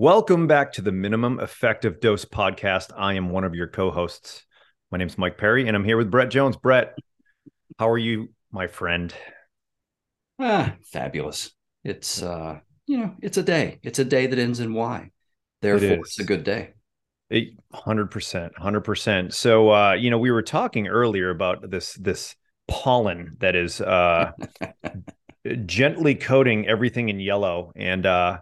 Welcome back to the Minimum Effective Dose podcast. I am one of your co hosts. My name is Mike Perry, and I'm here with Brett Jones. Brett, how are you, my friend? Ah, fabulous. It's, uh, you know, it's a day. It's a day that ends in Y. Therefore, it it's a good day. Hundred percent, hundred percent. So, uh, you know, we were talking earlier about this this pollen that is uh, gently coating everything in yellow, and uh,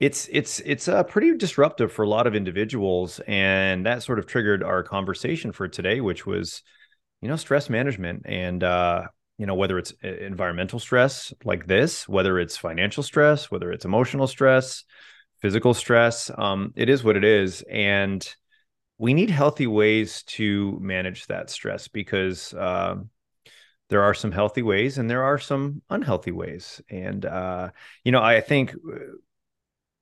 it's it's it's uh, pretty disruptive for a lot of individuals and that sort of triggered our conversation for today which was you know stress management and uh you know whether it's uh, environmental stress like this whether it's financial stress whether it's emotional stress physical stress um it is what it is. And we need healthy ways to manage that stress because uh, there are some healthy ways and there are some unhealthy ways. And uh you know i think uh,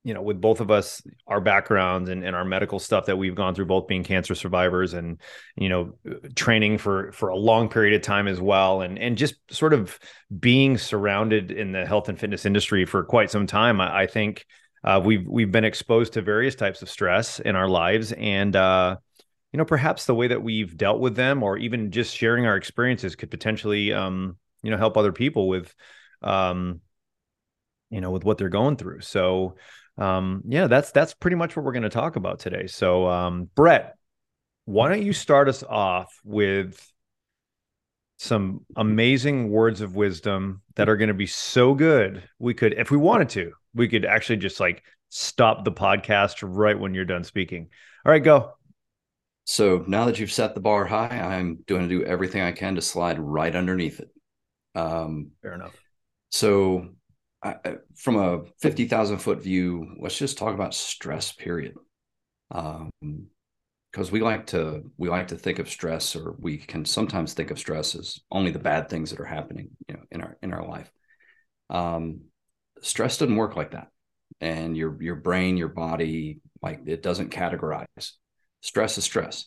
you know, with both of us, our backgrounds and, and our medical stuff that we've gone through, both being cancer survivors and, you know, training for, for a long period of time as well. And, and just sort of being surrounded in the health and fitness industry for quite some time, I, I think uh, we've, we've been exposed to various types of stress in our lives. And, uh, you know, perhaps the way that we've dealt with them or even just sharing our experiences could potentially, um, you know, help other people with, um, you know, with what they're going through. So, um, yeah, that's that's pretty much what we're going to talk about today. So, um, Brett, why don't you start us off with some amazing words of wisdom that are going to be so good we could, if we wanted to, we could actually just like stop the podcast right when you're done speaking. All right, go. So now that you've set the bar high, I'm going to do everything I can to slide right underneath it. Um, Fair enough. So I, from a 50,000 foot view, let's just talk about stress, period. Um, because we like to we like to think of stress or we can sometimes think of stress as only the bad things that are happening you know in our in our life. Um, stress doesn't work like that. And your your brain your body like it doesn't categorize. Stress is stress.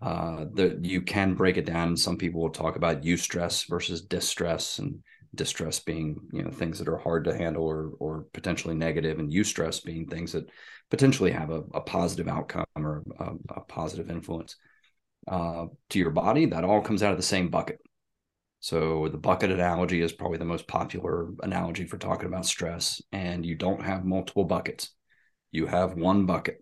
Uh that you can break it down. Some people will talk about eustress versus distress and distress being you know things that are hard to handle or or potentially negative and eustress being things that potentially have a, a positive outcome or a, a positive influence uh, to your body that all comes out of the same bucket. So the bucket analogy is probably the most popular analogy for talking about stress and you don't have multiple buckets. You have one bucket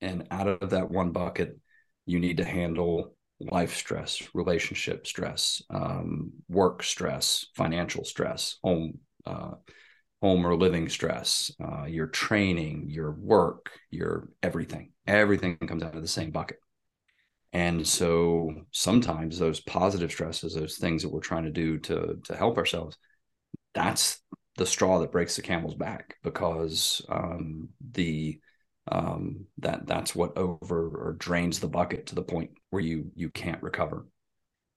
and out of that one bucket you need to handle life stress, relationship stress, um, work stress, financial stress, home uh, home or living stress, uh, your training, your work, your everything. Everything comes out of the same bucket. And so sometimes those positive stresses, those things that we're trying to do to to help ourselves, that's the straw that breaks the camel's back because um, the um, that that's what over or drains the bucket to the point where you you can't recover.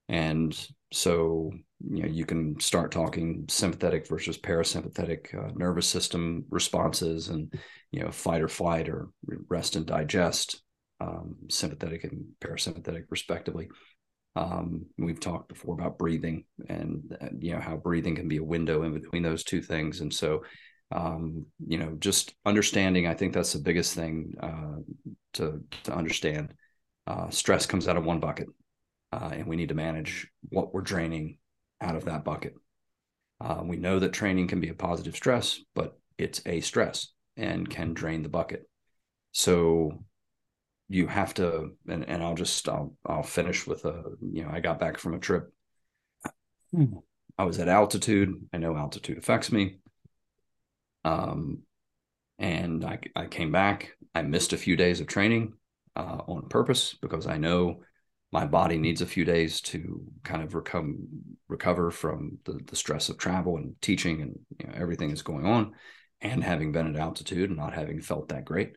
And so you know you can start talking sympathetic versus parasympathetic uh, nervous system responses and you know fight or flight or rest and digest um, sympathetic and parasympathetic respectively. Um, we've talked before about breathing and uh, you know how breathing can be a window in between those two things. And so um, you know, just understanding. I think that's the biggest thing uh, to to understand. Uh, stress comes out of one bucket, uh, and we need to manage what we're draining out of that bucket. Uh, we know that training can be a positive stress, but it's a stress and can drain the bucket. So you have to, and, and I'll just I'll I'll finish with a you know I got back from a trip. I was at altitude. I know altitude affects me. Um, and I, I came back. I missed a few days of training uh, on purpose because I know my body needs a few days to kind of recover recover from the, the stress of travel and teaching and you know, everything that's going on and having been at altitude and not having felt that great.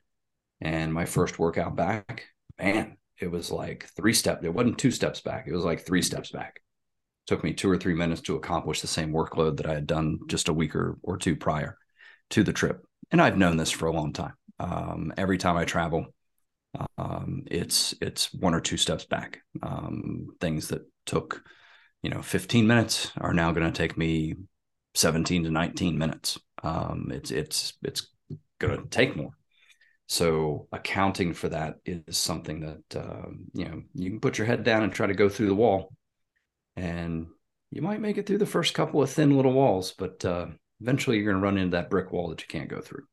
And my first workout back man it was like three steps it wasn't two steps back it was like three steps back. It took me two or three minutes to accomplish the same workload that i had done just a week or, or two prior to the trip and i've known this for a long time um, every time i travel um, it's it's one or two steps back. Um, things that took you know 15 minutes are now going to take me 17 to 19 minutes. Um, it's it's it's going to take more. So accounting for that is something that uh, you know you can put your head down and try to go through the wall, and you might make it through the first couple of thin little walls, but uh, eventually you're going to run into that brick wall that you can't go through.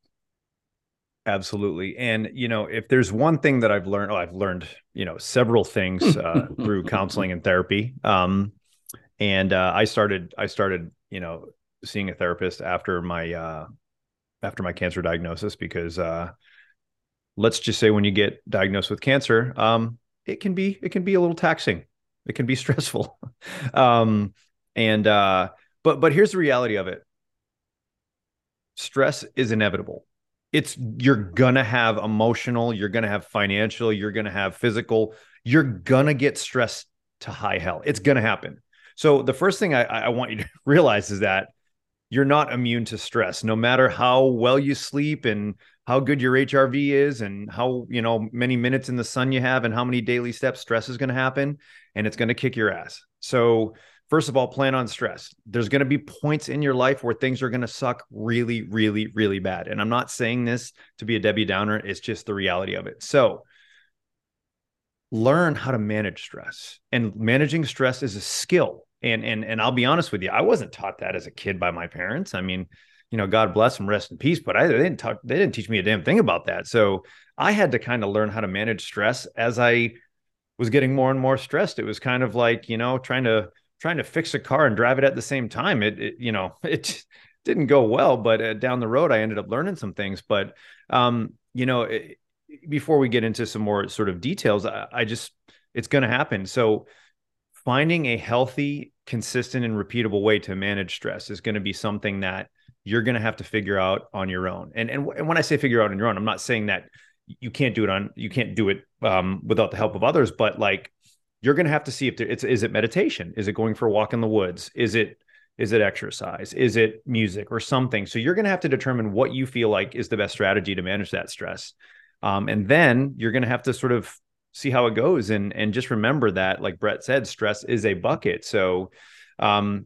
Absolutely. And, you know, if there's one thing that I've learned, oh, I've learned, you know, several things uh, through counseling and therapy. Um, and uh, I started, I started, you know, seeing a therapist after my, uh, after my cancer diagnosis, because uh, let's just say when you get diagnosed with cancer, um, it can be, it can be a little taxing. It can be stressful. um, and, uh, but, but here's the reality of it. Stress is inevitable it's you're gonna have emotional, you're gonna have financial, you're gonna have physical, you're gonna get stressed to high hell. It's gonna happen. So the first thing I, I want you to realize is that you're not immune to stress, no matter how well you sleep and how good your HRV is and how you know many minutes in the sun you have and how many daily steps stress is to happen and it's to kick your ass. So first of all, plan on stress. There's going to be points in your life where things are going to suck really, really, really bad. And I'm not saying this to be a Debbie Downer, it's just the reality of it. So, learn how to manage stress. And managing stress is a skill. And and and I'll be honest with you, I wasn't taught that as a kid by my parents. I mean, you know, God bless them, rest in peace. But I they didn't talk, they didn't teach me a damn thing about that. So I had to kind of learn how to manage stress as I was getting more and more stressed. It was kind of like, you know, trying to trying to fix a car and drive it at the same time. It, it you know, it didn't go well, but uh, down the road, I ended up learning some things. But, um, you know, it, before we get into some more sort of details, I, I just, it's going to happen. So, finding a healthy, consistent, and repeatable way to manage stress is going to be something that you're going to have to figure out on your own. And, and and when I say figure out on your own, I'm not saying that you can't do it on you can't do it um, without the help of others, but like you're going to have to see if there, it's is it meditation? Is it going for a walk in the woods? Is it is it exercise? Is it music or something? So you're going to have to determine what you feel like is the best strategy to manage that stress. Um, and then you're going to have to sort of see how it goes and and just remember that like brett said stress is a bucket. So um,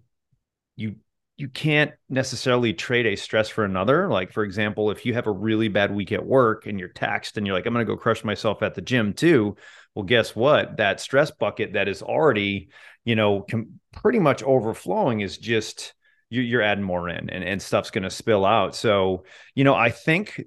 you you can't necessarily trade a stress for another. Like, for example, if you have a really bad week at work and you're taxed and you're like, I'm going to go crush myself at the gym too. Well, guess what? That stress bucket that is already, you know, com- pretty much overflowing is just you're adding more in and, and stuff's going to spill out. So, you know, I think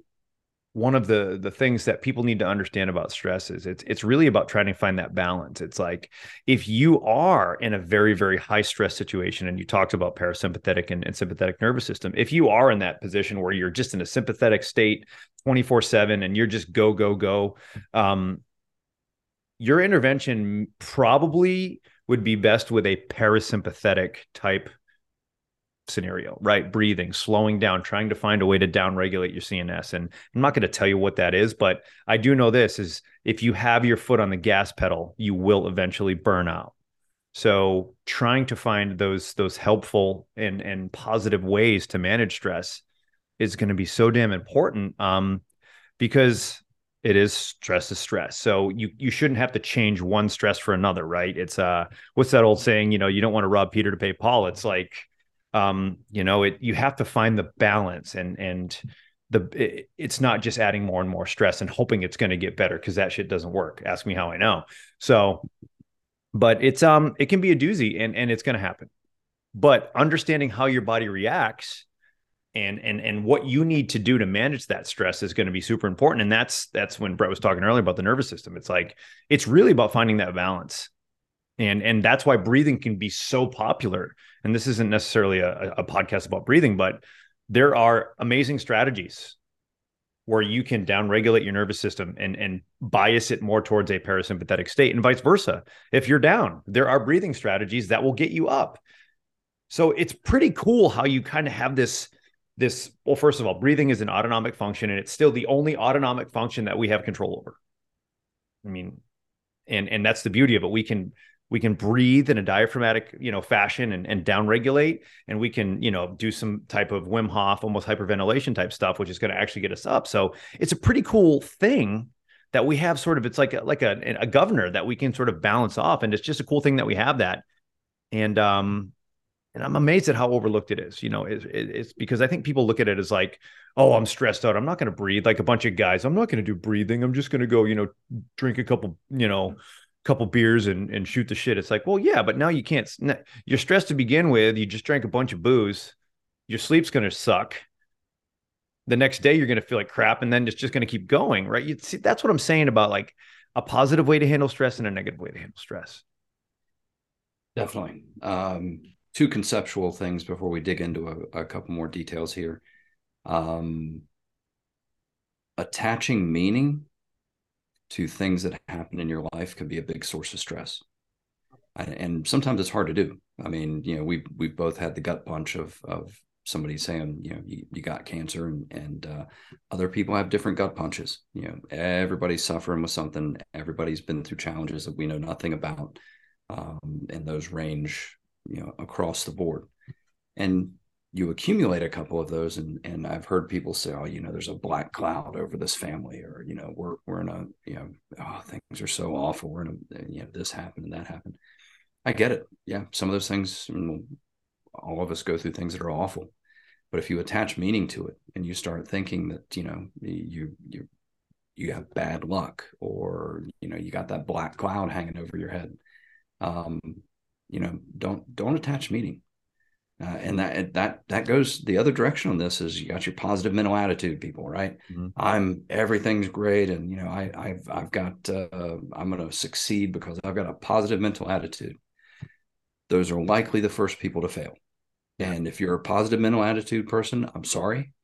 one of the the things that people need to understand about stress is it's it's really about trying to find that balance. It's like if you are in a very very high stress situation, and you talked about parasympathetic and, and sympathetic nervous system, if you are in that position where you're just in a sympathetic state, twenty four seven, and you're just go go go, um, your intervention probably would be best with a parasympathetic type scenario, right? Breathing, slowing down, trying to find a way to downregulate your CNS. And I'm not going to tell you what that is, but I do know this is if you have your foot on the gas pedal, you will eventually burn out. So trying to find those those helpful and and positive ways to manage stress is going to be so damn important um, because it is stress is stress. So you you shouldn't have to change one stress for another, right? It's uh what's that old saying, you know, you don't want to rob Peter to pay Paul. It's like um, you know, it you have to find the balance and and the it, it's not just adding more and more stress and hoping it's going to get better because that shit doesn't work. Ask me how I know. So, but it's um it can be a doozy and and it's going to happen. But understanding how your body reacts and and and what you need to do to manage that stress is going to be super important and that's that's when Brett was talking earlier about the nervous system it's like it's really about finding that balance and and that's why breathing can be so popular and this isn't necessarily a, a podcast about breathing but there are amazing strategies where you can downregulate your nervous system and and bias it more towards a parasympathetic state and vice versa. If you're down, there are breathing strategies that will get you up. So it's pretty cool how you kind of have this this well first of all, breathing is an autonomic function and it's still the only autonomic function that we have control over. I mean, and and that's the beauty of it. We can we can breathe in a diaphragmatic you know fashion and, and down regulate and we can you know do some type of wim hof almost hyperventilation type stuff which is going to actually get us up. So it's a pretty cool thing that we have sort of it's like a, like a, a governor that we can sort of balance off and it's just a cool thing that we have that. And um and i'm amazed at how overlooked it is you know it, it, it's because i think people look at it as like oh i'm stressed out. I'm not going to breathe like a bunch of guys. I'm not going to do breathing. I'm just going to go you know drink a couple you know couple beers and, and shoot the shit. It's like, well, yeah, but now you can't. You're stressed to begin with. You just drank a bunch of booze. Your sleep's going to suck. The next day, you're going to feel like crap, and then it's just going to keep going, right? You see, that's what I'm saying about like a positive way to handle stress and a negative way to handle stress. Definitely. Um, two conceptual things before we dig into a, a couple more details here. Um, attaching meaning to things that happen in your life can be a big source of stress. And sometimes it's hard to do. I mean, you know, we we've both had the gut punch of of somebody saying, you know, you, you got cancer, and and uh, other people have different gut punches. You know, everybody's suffering with something. Everybody's been through challenges that we know nothing about, um, and those range, you know, across the board. And you accumulate a couple of those and and I've heard people say, oh, you know, there's a black cloud over this family, or you know, we're we're in a you know, oh, things are so awful. We're in a you know, this happened and that happened. I get it. Yeah, some of those things, all of us go through things that are awful. But if you attach meaning to it and you start thinking that you know you you you have bad luck or you know you got that black cloud hanging over your head, um, you know, don't don't attach meaning uh, and that that that goes the other direction on this is you got your positive mental attitude people right? Mm-hmm. i'm everything's great and you know i i've i've got uh, i'm going to succeed because i've got a positive mental attitude. Those are likely the first people to fail. And if you're a positive mental attitude person i'm sorry.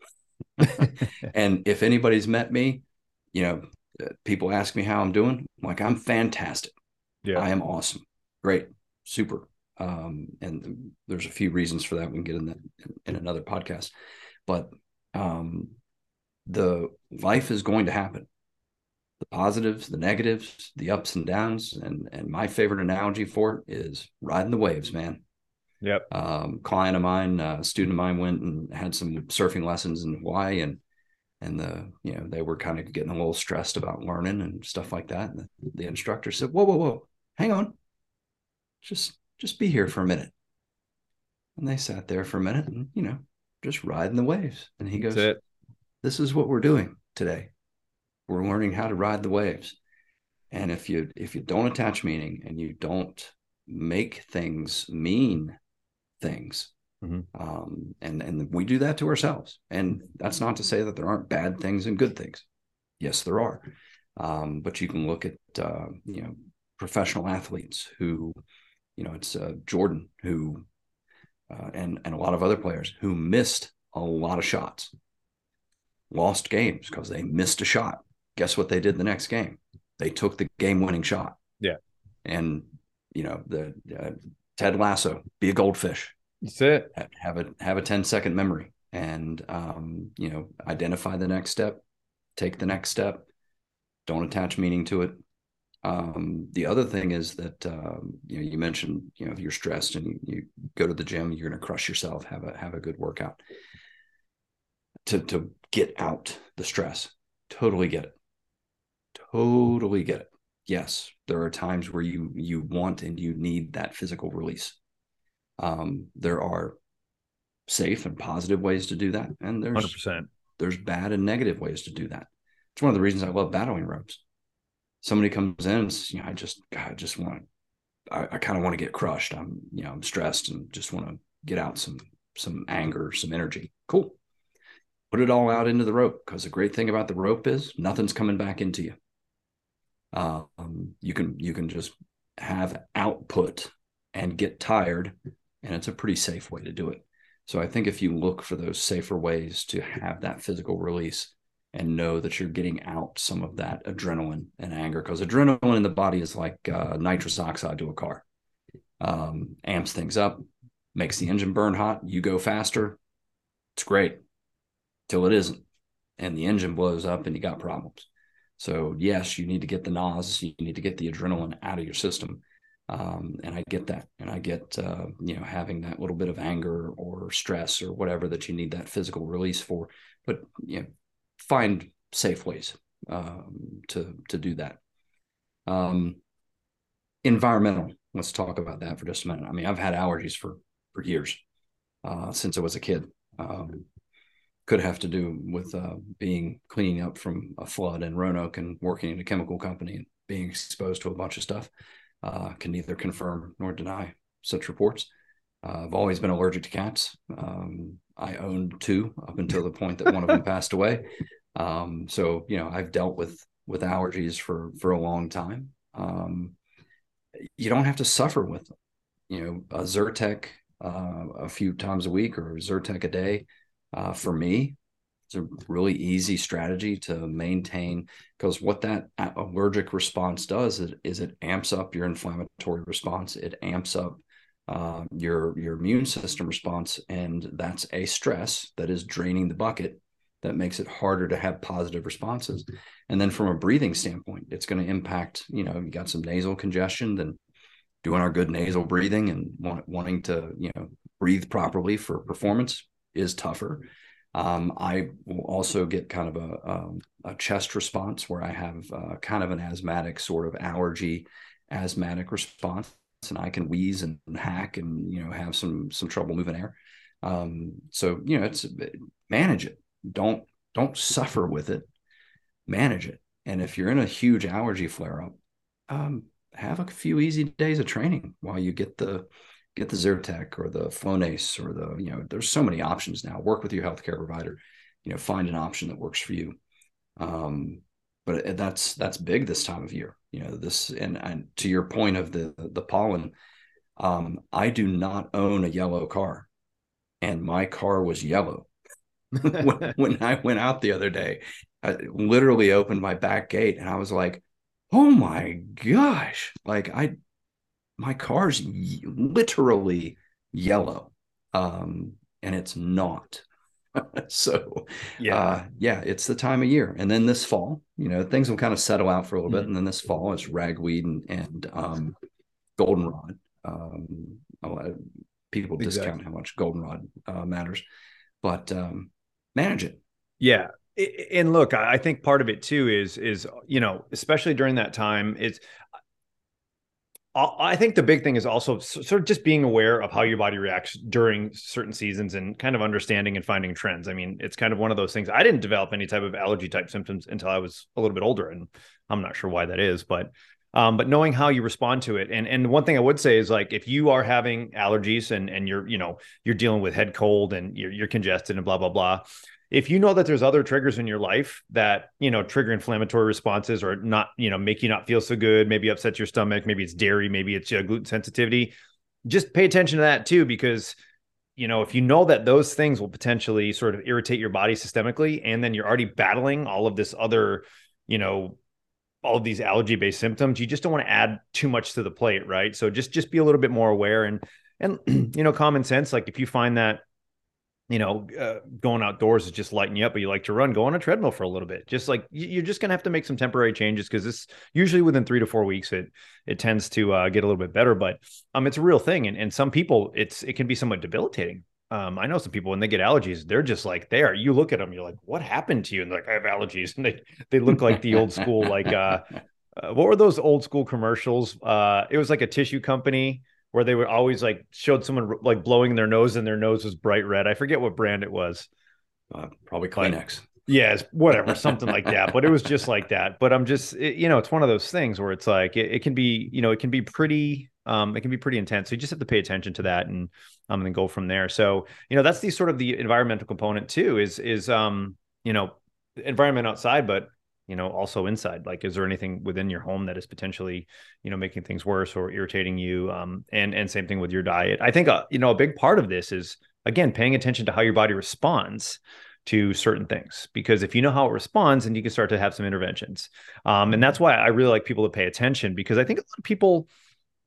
And if anybody's met me you know uh, people ask me how i'm doing I'm like i'm fantastic. Yeah. I am awesome. Great. Super um, and there's a few reasons for that. We can get in that in another podcast, but um, the life is going to happen. The positives, the negatives, the ups and downs, and and my favorite analogy for it is riding the waves, man. Yep. Um, client of mine, uh, a student of mine, went and had some surfing lessons in Hawaii, and and the you know they were kind of getting a little stressed about learning and stuff like that. And the, the instructor said, "Whoa, whoa, whoa, hang on, just just be here for a minute. And they sat there for a minute and, you know, just riding the waves. And he goes, This is what we're doing today. We're learning how to ride the waves. And if you if you don't attach meaning and you don't make things mean things, mm-hmm. um, and and we do that to ourselves. And that's not to say that there aren't bad things and good things. Yes, there are. Um, but you can look at uh, you know professional athletes who you know, it's uh, Jordan who, uh, and and a lot of other players who missed a lot of shots, lost games because they missed a shot. Guess what they did the next game? They took the game-winning shot. Yeah, and you know the uh, Ted Lasso, be a goldfish. That's it. Have a have a 10 second memory, and um, you know identify the next step, take the next step. Don't attach meaning to it um, the other thing is that um, you know you mentioned you know if you're stressed and you, you go to the gym, you're going to crush yourself. Have a have a good workout to to get out the stress. Totally get it. Totally get it. Yes, there are times where you you want and you need that physical release. Um, there are safe and positive ways to do that, and there's 100%. there's bad and negative ways to do that. It's one of the reasons I love battling ropes somebody comes in and says, you know, I just, God, I just want I, I kind of want to get crushed. I'm, you know, I'm stressed and just want to get out some, some anger, some energy. Cool. Put it all out into the rope because the great thing about the rope is nothing's coming back into you. Um, you can, you can just have output and get tired and it's a pretty safe way to do it. So I think if you look for those safer ways to have that physical release, and know that you're getting out some of that adrenaline and anger because adrenaline in the body is like uh, nitrous oxide to a car. Um, amps things up makes the engine burn hot you go faster it's great till it isn't. And the engine blows up and you got problems. So yes you need to get the nos you need to get the adrenaline out of your system. Um, and I get that, and I get uh, you know having that little bit of anger or stress or whatever that you need that physical release for. But you know, find safe ways um, to to do that. Um, environmental. Let's talk about that for just a minute. I mean, I've had allergies for for years uh, since I was a kid. Um, could have to do with uh, being cleaning up from a flood in Roanoke and working in a chemical company and being exposed to a bunch of stuff uh, can neither confirm nor deny such reports. Uh, I've always been allergic to cats. Um, I owned two up until the point that one of them passed away. Um, so you know, I've dealt with with allergies for for a long time. Um, you don't have to suffer with them. You know, a Zyrtec uh, a few times a week or Zyrtec a day uh, for me it's a really easy strategy to maintain because what that allergic response does is, is, it amps up your inflammatory response. It amps up uh, your your immune system response, and that's a stress that is draining the bucket that makes it harder to have positive responses. And then from a breathing standpoint, it's going to impact. You know, you got some nasal congestion, then doing our good nasal breathing and want, wanting to you know breathe properly for performance is tougher um, I will also get kind of a, um, a chest response where I have uh, kind of an asthmatic sort of allergy, asthmatic response, and I can wheeze and hack and you know have some some trouble moving air. Um, so you know, it's manage it. Don't don't suffer with it. Manage it. And if you're in a huge allergy flare up, um, have a few easy days of training while you get the get the Zyrtec or the Flonase or the, you know, there's so many options now. Work with your healthcare provider, you know, find an option that works for you. Um, but that's that's big this time of year. You know, this and, and to your point of the the pollen, um, I do not own a yellow car, and my car was yellow when, when I went out the other day. I literally opened my back gate and I was like, "Oh my gosh!" Like I my car's literally yellow um, and it's not so yeah. uh, yeah it's the time of year. And then this fall you know things will kind of settle out for a little mm-hmm. bit and then this fall it's ragweed and, and um, goldenrod. Um, people exactly. discount how much goldenrod uh, matters but um, manage it. Yeah. And look i think part of it too is is you know especially during that time it's I think the big thing is also sort of just being aware of how your body reacts during certain seasons and kind of understanding and finding trends. I mean, it's kind of one of those things. I didn't develop any type of allergy type symptoms until I was a little bit older, and I'm not sure why that is, but um, but knowing how you respond to it. And and one thing I would say is like if you are having allergies and and you're you know you're dealing with head cold and you're, you're congested and blah blah blah, if you know that there's other triggers in your life that you know trigger inflammatory responses or not you know make you not feel so good maybe upset your stomach maybe it's dairy maybe it's uh, gluten sensitivity just pay attention to that too because you know if you know that those things will potentially sort of irritate your body systemically and then you're already battling all of this other you know all of these allergy based symptoms you just don't want to add too much to the plate right? So just just be a little bit more aware and and you know common sense like if you find that you know, uh, going outdoors is just lighting you up, but you like to run, go on a treadmill for a little bit. Just like you're just gonna have to make some temporary changes because this usually within three to four weeks it it tends to uh, get a little bit better. But um, it's a real thing, and and some people it's it can be somewhat debilitating. Um, I know some people when they get allergies, they're just like there. You look at them, you're like, what happened to you? And they're like, I have allergies, and they they look like the old school like uh, uh, what were those old school commercials? Uh, it was like a tissue company where they would always like showed someone like blowing their nose and their nose was bright red. I forget what brand it was. Uh, probably Kleenex. Yes, whatever, something like that. But it was just like that. But I'm just, it, you know, it's one of those things where it's like it, it, can be, you know, it can be pretty, um, it can be pretty intense. So you just have to pay attention to that and um, and then go from there. So you know, that's the sort of the environmental component too. Is is um, you know, environment outside, but you know also inside like is there anything within your home that is potentially you know making things worse or irritating you um and and same thing with your diet? I think uh, you know a big part of this is again paying attention to how your body responds to certain things because if you know how it responds and you can start to have some interventions. Um, and that's why i really like people to pay attention because i think a lot of people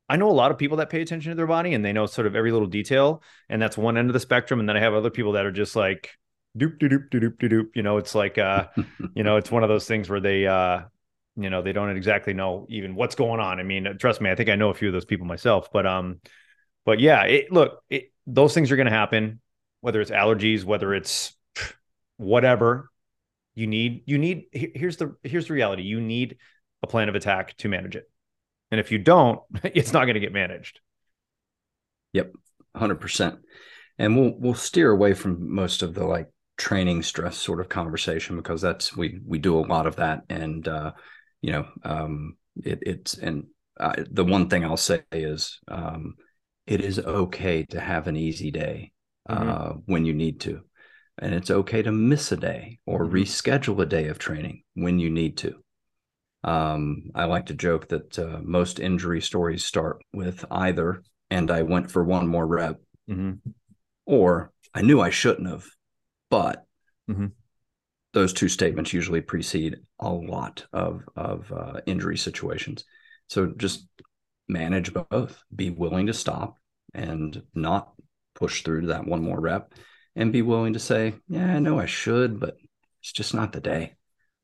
i know a lot of people that pay attention to their body and they know sort of every little detail and that's one end of the spectrum and then i have other people that are just like doop doop doop doop doop doop. you know it's like uh you know it's one of those things where they uh you know they don't exactly know even what's going on. I mean trust me i think i know a few of those people myself but um but yeah it look it, those things are going to happen whether it's allergies whether it's whatever you need. You need here's the here's the reality. You need a plan of attack to manage it. And if you don't it's not going to get managed. Yep 100% and we'll we'll steer away from most of the like training stress sort of conversation because that's we we do a lot of that and uh you know um it, it's and uh, the one thing i'll say is um it is okay to have an easy day uh, mm-hmm. when you need to and it's okay to miss a day or mm-hmm. reschedule a day of training when you need to um, i like to joke that uh, most injury stories start with either and i went for one more rep mm-hmm. or i knew i shouldn't have but mm-hmm. those two statements usually precede a lot of of uh, injury situations. So just manage both. Be willing to stop and not push through to that one more rep, and be willing to say, "Yeah, I know I should, but it's just not the day."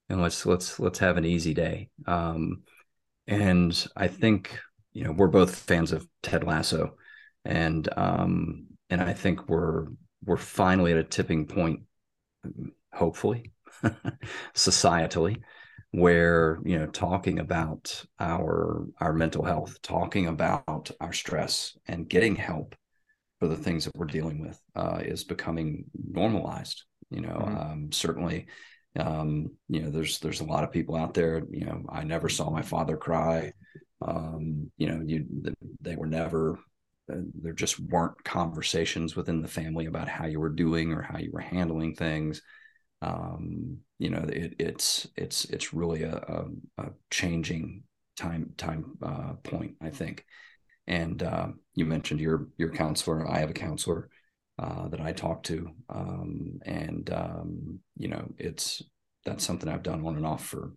And let's let's let's have an easy day. Um, and I think you know we're both fans of Ted Lasso, and um, and I think we're we're finally at a tipping point, hopefully, societally, where you know talking about our our mental health, talking about our stress, and getting help for the things that we're dealing with uh, is becoming normalized. You know, mm-hmm. um, certainly, um, you know, there's there's a lot of people out there. You know, I never saw my father cry. Um, you know, you they were never there just weren't conversations within the family about how you were doing or how you were handling things. Um, you know it, it's it's it's really a, a, a changing time time uh, point i think. And uh, you mentioned your your counselor. I have a counselor uh, that i talk to. Um, and um, you know it's that's something i've done on and off for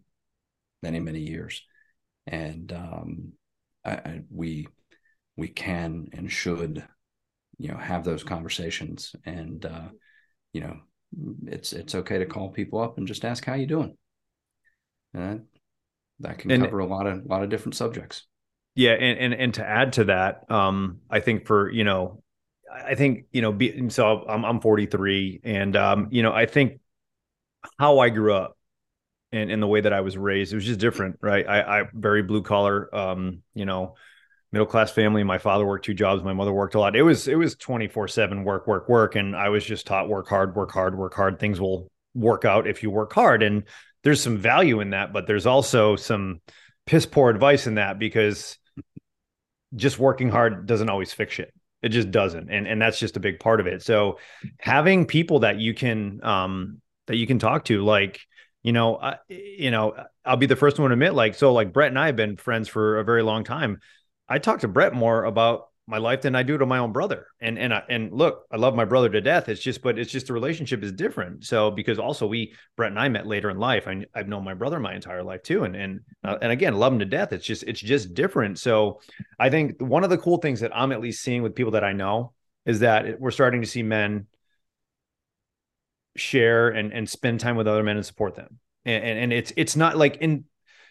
many many years. And um, I, I, we we can and should you know have those conversations and uh, you know it's it's okay to call people up and just ask how you doing? And that can and, cover a lot of a lot of different subjects. Yeah and and, and to add to that um i think for you know i think you know be, so i'm, I'm 43 and um you know i think how i grew up and, in the way that i was raised it was just different right? I i very blue collar um you know middle class family. My father worked two jobs. My mother worked a lot. It was it was 24/7 work work work and I was just taught work hard, work hard, work hard. Things will work out if you work hard and there's some value in that, but there's also some piss poor advice in that because just working hard doesn't always fix it. It just doesn't. And and that's just a big part of it. So having people that you can um that you can talk to like you know, uh, you know, I'll be the first one to admit, like, so like Brett and I have been friends for a very long time. I talk to Brett more about my life than I do to my own brother. And and I, and look, I love my brother to death. It's just, but it's just the relationship is different. So because also we Brett and I met later in life. I, I've known my brother my entire life too, and and uh, and again, love him to death. It's just it's just different. So I think one of the cool things that I'm at least seeing with people that I know is that we're starting to see men share and and spend time with other men and support them. And, and, and it's it's not like in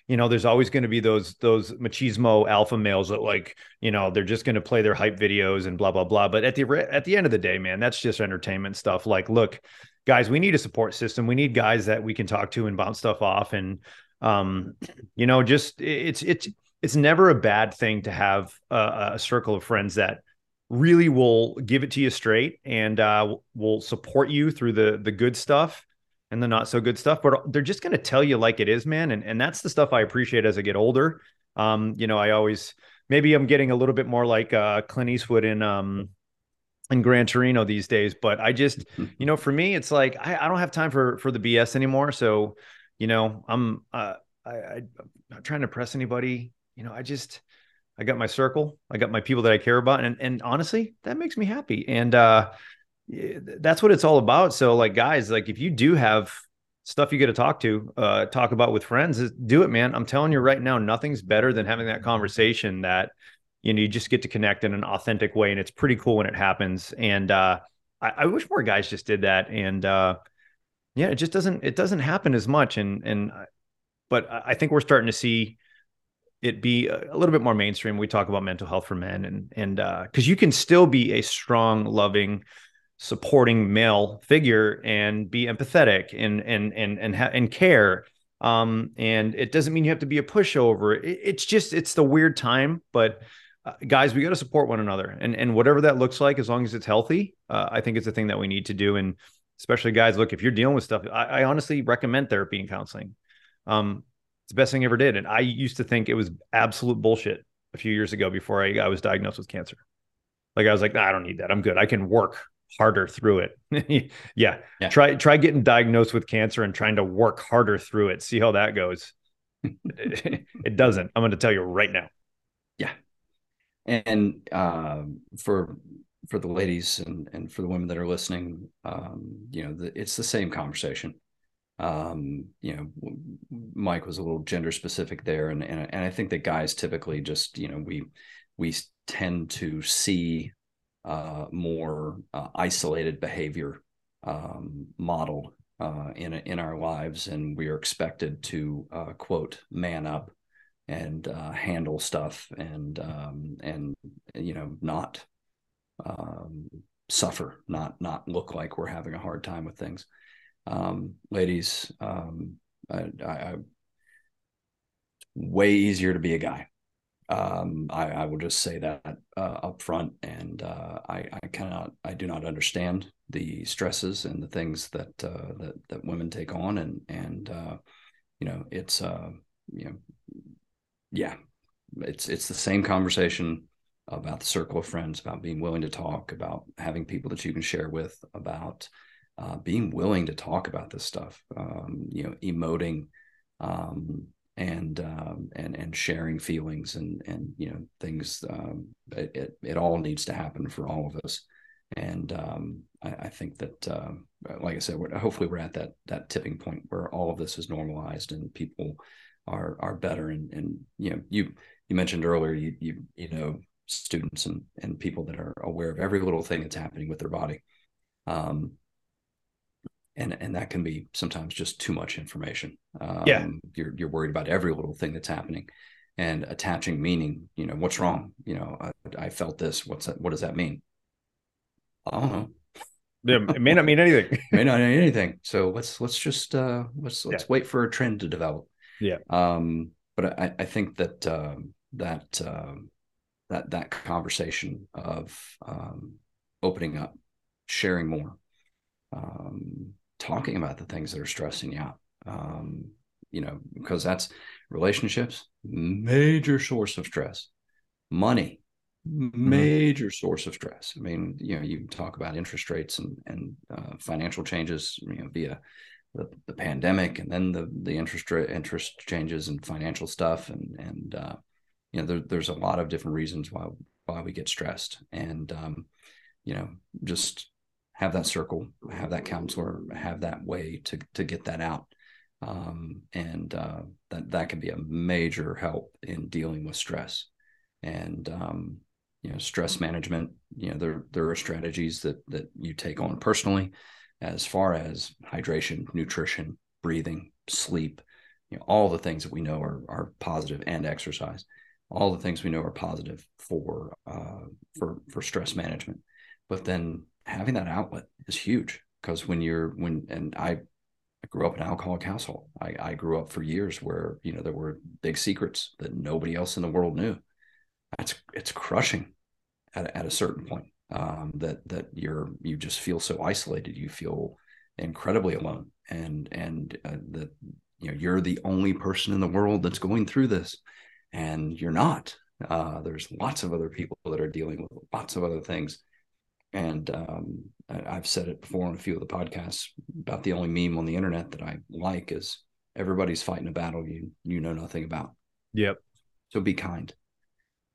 you know, there's always going to be those those machismo alpha males that like, you know, they're just going to play their hype videos and blah blah blah. But at the at the end of the day, man, that's just entertainment stuff. Like, look, guys, we need a support system. We need guys that we can talk to and bounce stuff off. And um, you know, just it's it's it's never a bad thing to have a, a circle of friends that really will give it to you straight and uh, will support you through the the good stuff and the not so good stuff, but they're just going to tell you like it is, man. And and that's the stuff I appreciate as I get older. Um, you know, I always maybe I'm getting a little bit more like uh, Clint Eastwood in um in Gran Torino these days, but I just, mm-hmm. you know, for me, it's like I, I don't have time for for the BS anymore. So, you know, I'm uh, I, I I'm not trying to press anybody. You know, I just I got my circle, I got my people that I care about, and and honestly, that makes me happy. And uh, that's what it's all about. So, like, guys, like if you do have stuff you get to talk to, uh, talk about with friends, do it, man. I'm telling you right now, nothing's better than having that conversation that you know you just get to connect in an authentic way, and it's pretty cool when it happens. And uh, I, I wish more guys just did that. And uh, yeah, it just doesn't it doesn't happen as much. And and but I think we're starting to see it be a little bit more mainstream. We talk about mental health for men, and and because uh, you can still be a strong, loving, supporting male figure and be empathetic and and and and ha- and care. Um, and it doesn't mean you have to be a pushover. It, it's just it's the weird time, but. Uh, guys, we got to support one another, and and whatever that looks like, as long as it's healthy, uh, I think it's a thing that we need to do. And especially guys, look, if you're dealing with stuff, I, I honestly recommend therapy and counseling. Um, it's the best thing I ever did. And I used to think it was absolute bullshit a few years ago before I, I was diagnosed with cancer. Like I was like, nah, I don't need that. I'm good. I can work harder through it. yeah. yeah. Try try getting diagnosed with cancer and trying to work harder through it. See how that goes. it doesn't. I'm going to tell you right now. Yeah. And uh, for for the ladies and and for the women that are listening, um, you know, the, it's the same conversation um, you know, Mike was a little gender specific there, and and and I think that guys typically just you know we we tend to see uh, more uh, isolated behavior um, modeled uh, in in our lives, and we are expected to uh, quote man up and uh, handle stuff and um, and you know not um, suffer, not not look like we're having a hard time with things um, ladies, um, I, I, way easier to be a guy. Um, I, I, will just say that uh, up front, and uh, I, I, cannot, I do not understand the stresses and the things that uh, that that women take on, and and uh, you know, it's uh, you know, yeah, it's it's the same conversation about the circle of friends, about being willing to talk, about having people that you can share with, about uh, being willing to talk about this stuff, um, you know, emoting um, and um, and and sharing feelings and and you know things. Um, it, it, it all needs to happen for all of us, and um, I, I, think that, uh, like I said, we're, hopefully we're at that that tipping point where all of this is normalized and people are are better. And and you know, you you mentioned earlier, you you you know students and and people that are aware of every little thing that's happening with their body. Um, and and that can be sometimes just too much information. Um, yeah, you're you're worried about every little thing that's happening, and attaching meaning. You know, what's wrong? You know, I, I felt this. What's that? What does that mean? I don't know. Yeah, it may not mean anything. may not mean anything. So let's let's just uh, let's let's yeah. wait for a trend to develop. Yeah. Um, but I, I think that uh, that uh, that that conversation of um, opening up, sharing more, um, talking about the things that are stressing you out. Um, you know, because that's relationships, major source of stress. Money, mm-hmm. major mm-hmm. source of stress. I mean, you know, you talk about interest rates and and uh, financial changes, you know, via the, the pandemic, and then the the interest rate interest changes and financial stuff, and and uh, you know, there, there's a lot of different reasons why why we get stressed, and um, you know, just have that circle, have that counselor, have that way to to get that out, um, and uh, that that can be a major help in dealing with stress. And um, you know, stress management. You know, there there are strategies that that you take on personally, as far as hydration, nutrition, breathing, sleep. You know, all the things that we know are are positive, and exercise. All the things we know are positive for uh, for for stress management. But then having that outlet is huge because when you're when and I, I grew up in an alcoholic household. I, I grew up for years where you know there were big secrets that nobody else in the world knew. That's it's crushing at, at a certain point. Um, that that you're you just feel so isolated. You feel incredibly alone, and and uh, that you know you're the only person in the world that's going through this, and you're not. Uh, there's lots of other people that are dealing with lots of other things and um, I, have said it before on a few of the podcasts about the only meme on the internet that I like is everybody's fighting a battle you you know nothing about. Yep. So be kind,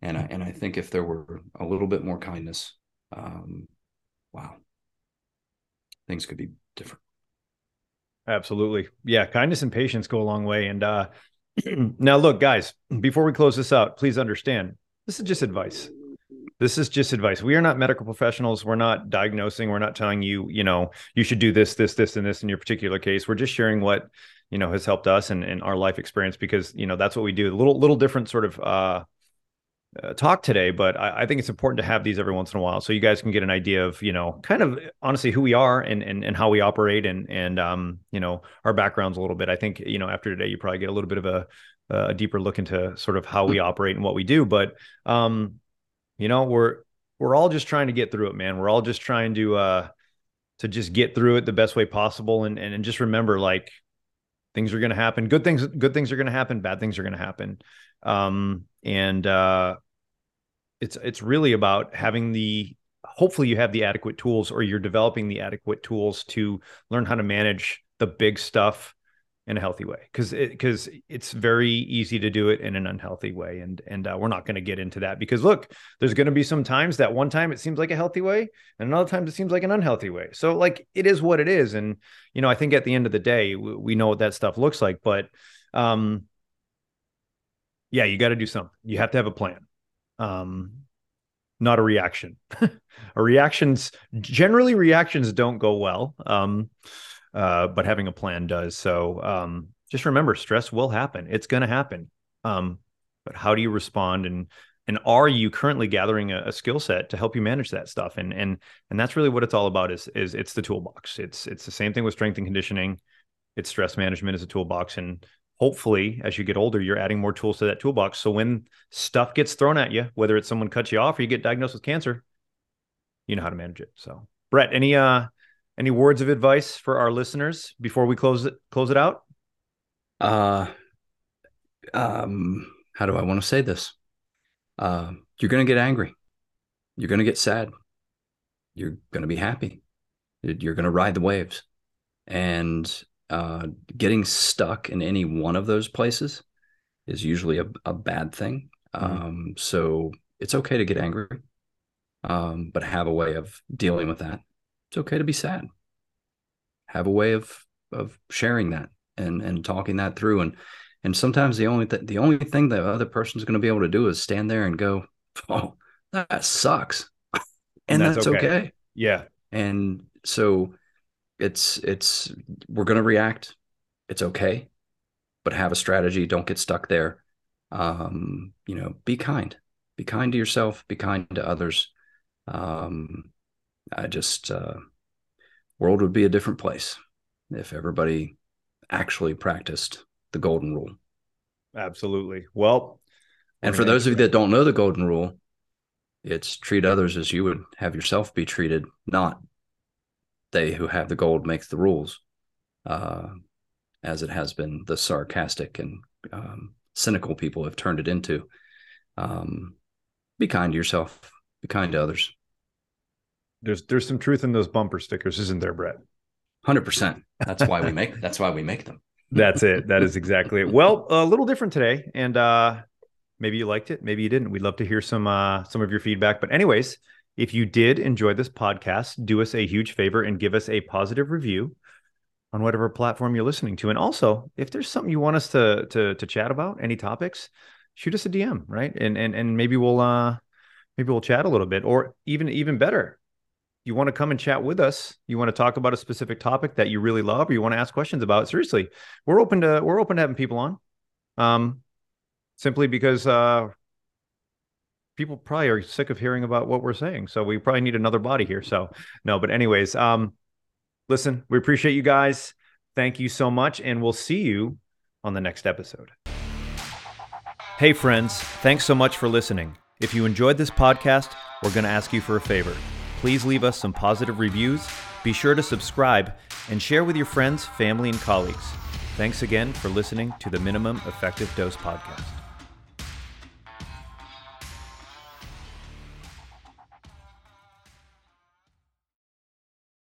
and I and I think if there were a little bit more kindness, um, wow, things could be different. Absolutely. Yeah. Kindness and patience go a long way. And uh, now, look, guys, before we close this out, please understand this is just advice. This is just advice. We are not medical professionals. We're not diagnosing. We're not telling you, you know, you should do this, this, this, and this in your particular case. We're just sharing what, you know, has helped us and, and our life experience because, you know, that's what we do. A little, little different sort of uh, uh, talk today, but I, I, think it's important to have these every once in a while so you guys can get an idea of you know kind of honestly who we are and and, and how we operate and and um you know our backgrounds a little bit. I think you know after today you probably get a little bit of a a deeper look into sort of how we operate and what we do, but um you know we're we're all just trying to get through it, man. We're all just trying to uh to just get through it the best way possible and and, and just remember like things are going to happen. Good things good things are going to happen. Bad things are going to happen. Um, and uh, it's it's really about having the hopefully you have the adequate tools or you're developing the adequate tools to learn how to manage the big stuff in a healthy way because because it, it's very easy to do it in an unhealthy way and and uh, we're not going to get into that because look there's going to be some times that one time it seems like a healthy way and another time it seems like an unhealthy way so like it is what it is and you know i think at the end of the day we, we know what that stuff looks like but um yeah, you got to do something. You have to have a plan. Um, not a reaction. a reactions generally reactions don't go well. Um, uh, but having a plan does. So um, just remember, stress will happen. It's going to happen. Um, but how do you respond and and are you currently gathering a, a skill set to help you manage that stuff and and and that's really what it's all about is is it's the toolbox it's it's the same thing with strength and conditioning it's stress management as a toolbox and hopefully as you get older you're adding more tools to that toolbox. So when stuff gets thrown at you whether it's someone cuts you off or you get diagnosed with cancer you know how to manage it. So brett any uh any words of advice for our listeners before we close it close it out? Uh um how do i want to say this? Uh you're going to get angry. You're going to get sad. You're going to be happy. You're going to ride the waves. And uh, getting stuck in any one of those places is usually a, a bad thing. Mm-hmm. Um, so it's okay to get angry, um, but have a way of dealing with that. It's okay to be sad. Have a way of of sharing that and and talking that through. And and sometimes the only th- the only thing the other person's going to be able to do is stand there and go, "Oh, that sucks," and, and that's, that's okay. okay. Yeah. And so it's it's we're going to react. It's okay but have a strategy. Don't get stuck there. Um you know be kind. Be kind to yourself. Be kind to others. Um i just uh world would be a different place if everybody actually practiced the golden rule. Absolutely. Well and for those of you that don't know the golden rule it's treat others as you would have yourself be treated not they who have the gold makes the rules, uh, as it has been the sarcastic and um, cynical people have turned it into. Um, be kind to yourself. Be kind to others. There's there's some truth in those bumper stickers, isn't there, Brett? Hundred percent. That's why we make. That's why we make them. that's it. That is exactly it. Well, a little different today, and uh, maybe you liked it, maybe you didn't. We'd love to hear some uh, some of your feedback. But anyways, if you did enjoy this podcast, do us a huge favor and give us a positive review on whatever platform you're listening to. And also, if there's something you want us to to to chat about, any topics, shoot us a DM, right? And and and maybe we'll uh maybe we'll chat a little bit, or even even better, you want to come and chat with us. You want to talk about a specific topic that you really love, or you want to ask questions about. Seriously, we're open to we're open to having people on. Um, simply because uh people probably are sick of hearing about what we're saying. So we probably need another body here. So no, but anyways, um, listen, we appreciate you guys. Thank you so much, and we'll see you on the next episode. Hey, friends, thanks so much for listening. If you enjoyed this podcast, we're going to ask you for a favor. Please leave us some positive reviews, be sure to subscribe, and share with your friends, family, and colleagues. Thanks again for listening to the Minimum Effective Dose Podcast.